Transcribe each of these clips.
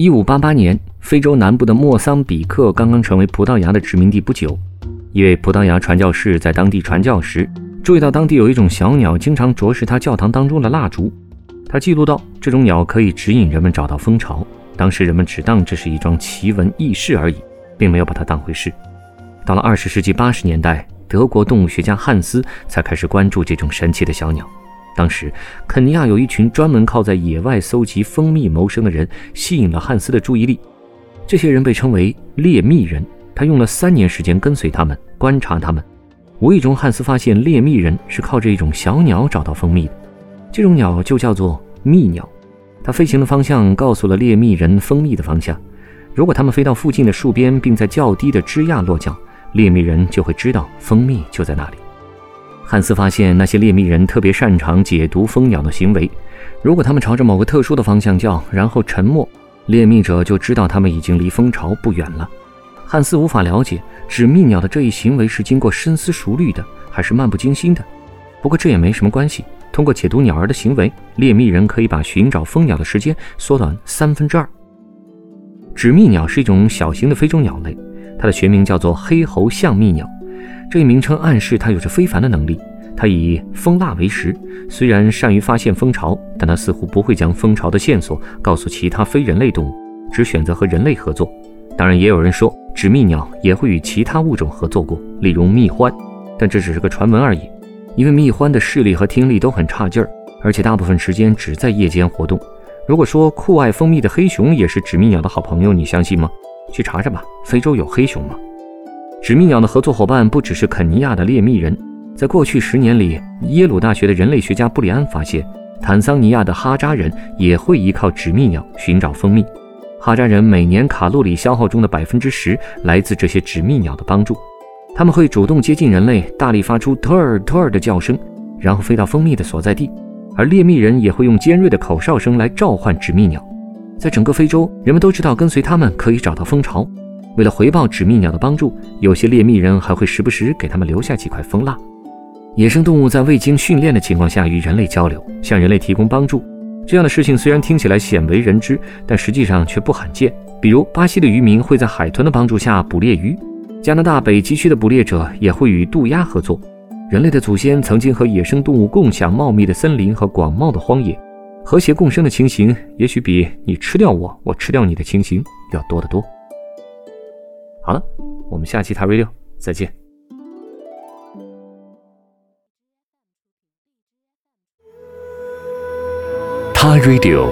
一五八八年，非洲南部的莫桑比克刚刚成为葡萄牙的殖民地不久。一位葡萄牙传教士在当地传教时，注意到当地有一种小鸟经常啄食他教堂当中的蜡烛。他记录到，这种鸟可以指引人们找到蜂巢。当时人们只当这是一桩奇闻异事而已，并没有把它当回事。到了二十世纪八十年代，德国动物学家汉斯才开始关注这种神奇的小鸟。当时，肯尼亚有一群专门靠在野外搜集蜂蜜谋生的人，吸引了汉斯的注意力。这些人被称为猎蜜人。他用了三年时间跟随他们，观察他们。无意中，汉斯发现猎蜜人是靠着一种小鸟找到蜂蜜的。这种鸟就叫做蜜鸟。它飞行的方向告诉了猎蜜人蜂蜜的方向。如果它们飞到附近的树边，并在较低的枝桠落脚，猎蜜人就会知道蜂蜜就在那里。汉斯发现那些猎蜜人特别擅长解读蜂鸟的行为。如果他们朝着某个特殊的方向叫，然后沉默，猎蜜者就知道他们已经离蜂巢不远了。汉斯无法了解指蜜鸟的这一行为是经过深思熟虑的，还是漫不经心的。不过这也没什么关系。通过解读鸟儿的行为，猎蜜人可以把寻找蜂鸟的时间缩短三分之二。指蜜鸟是一种小型的非洲鸟类，它的学名叫做黑喉象蜜鸟。这一名称暗示它有着非凡的能力。它以蜂蜡为食，虽然善于发现蜂巢，但它似乎不会将蜂巢的线索告诉其他非人类动物，只选择和人类合作。当然，也有人说纸蜜鸟也会与其他物种合作过，例如蜜獾，但这只是个传闻而已。因为蜜獾的视力和听力都很差劲儿，而且大部分时间只在夜间活动。如果说酷爱蜂蜜的黑熊也是纸蜜鸟的好朋友，你相信吗？去查查吧，非洲有黑熊吗？纸蜜鸟的合作伙伴不只是肯尼亚的猎蜜人，在过去十年里，耶鲁大学的人类学家布里安发现，坦桑尼亚的哈扎人也会依靠纸蜜鸟寻找蜂蜜。哈扎人每年卡路里消耗中的百分之十来自这些纸蜜鸟的帮助，他们会主动接近人类，大力发出托尔托尔的叫声，然后飞到蜂蜜的所在地，而猎蜜人也会用尖锐的口哨声来召唤纸蜜鸟。在整个非洲，人们都知道跟随他们可以找到蜂巢。为了回报纸蜜鸟的帮助，有些猎蜜人还会时不时给他们留下几块蜂蜡。野生动物在未经训练的情况下与人类交流，向人类提供帮助，这样的事情虽然听起来鲜为人知，但实际上却不罕见。比如，巴西的渔民会在海豚的帮助下捕猎鱼，加拿大北极区的捕猎者也会与渡鸦合作。人类的祖先曾经和野生动物共享茂密的森林和广袤的荒野，和谐共生的情形，也许比你吃掉我，我吃掉你的情形要多得多。好了，我们下期塔 radio 再见。塔 radio，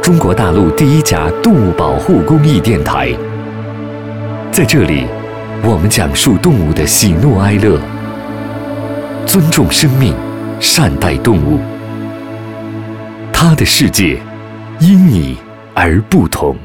中国大陆第一家动物保护公益电台。在这里，我们讲述动物的喜怒哀乐，尊重生命，善待动物。它的世界因你而不同。